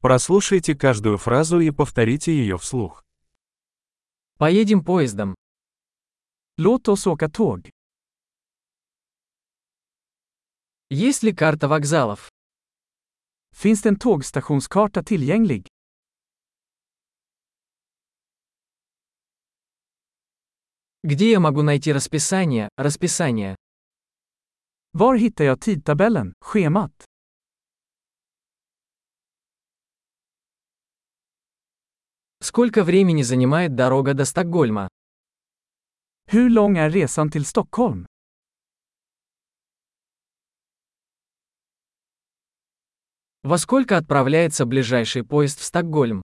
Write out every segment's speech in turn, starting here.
Прослушайте каждую фразу и повторите ее вслух. Поедем поездом. Låt oss åka tåg. Есть ли карта вокзалов? Finns det en tågstationskarta tillgänglig? Где я могу найти расписание, расписание? Var hittar jag tidtabellen, schemat? Сколько времени занимает дорога до Стокгольма? Hur lång är resan till Stockholm? Во сколько отправляется ближайший поезд в Стокгольм?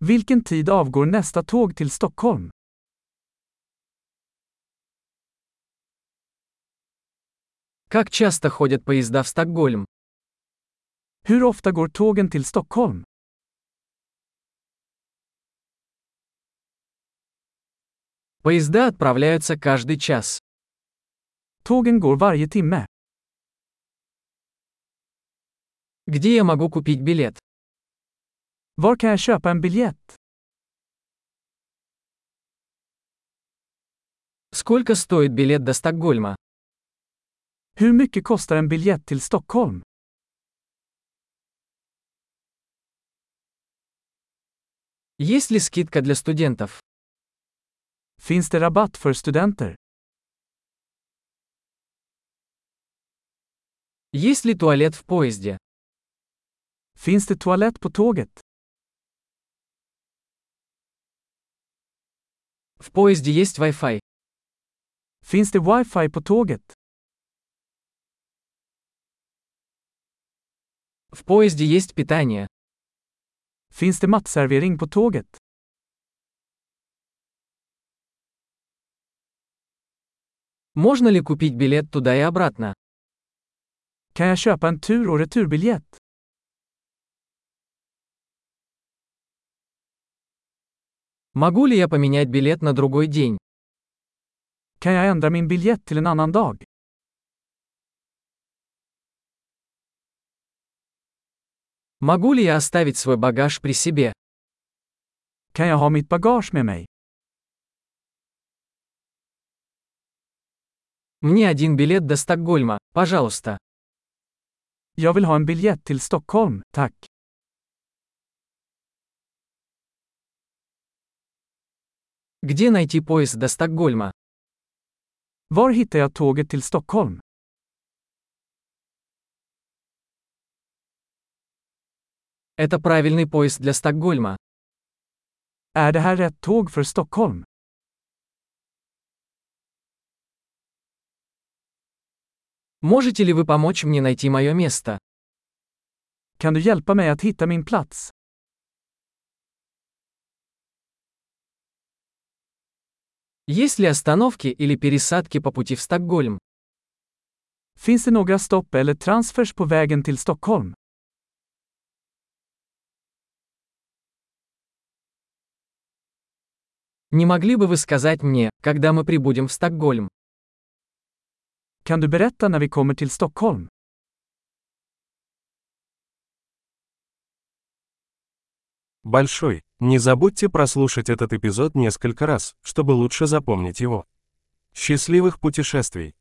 Vilken tid avgår nästa tåg till Stockholm? Как часто ходят поезда в Стокгольм? Hur ofta går tågen till Stockholm? Поезда отправляются каждый час. Tågen går varje timme. Где я могу купить билет? Var kan jag köpa en biljett? Сколько стоит билет до Стокгольма? Hur mycket kostar en biljett till Stockholm? Есть ли скидка для студентов? Finns det rabatt för studenter? Есть ли туалет в поезде? Finns det toalett på tåget? В поезде есть Wi-Fi. Finns det wifi på tåget? В поезде есть питание. Finns det matservering på tåget? Можно ли купить билет туда и обратно? Kan jag köpa en tur och returbiljett? Могу ли я поменять билет на другой день? Kan jag ändra min biljett till en annan dag? Могу ли я оставить свой багаж при себе? Kan jag ha mitt bagage med mig? Мне один билет до Стокгольма, пожалуйста. Jag vill ha en biljett till Stockholm, tack. Где найти поезд до Стокгольма? Var hittar jag tåget till Stockholm? Это правильный поезд для Стокгольма. Är det här rätt tåg för Stockholm? Можете ли вы помочь мне найти мое место? Kan du hjälpa mig att hitta min plats? Есть ли остановки или пересадки по пути в Стокгольм? Finns det några stopp eller transfers på vägen till Stockholm? Не могли бы вы сказать мне, когда мы прибудем в Стокгольм? Kan du berätta när vi kommer till Stockholm? Большой. Не забудьте прослушать этот эпизод несколько раз, чтобы лучше запомнить его. Счастливых путешествий!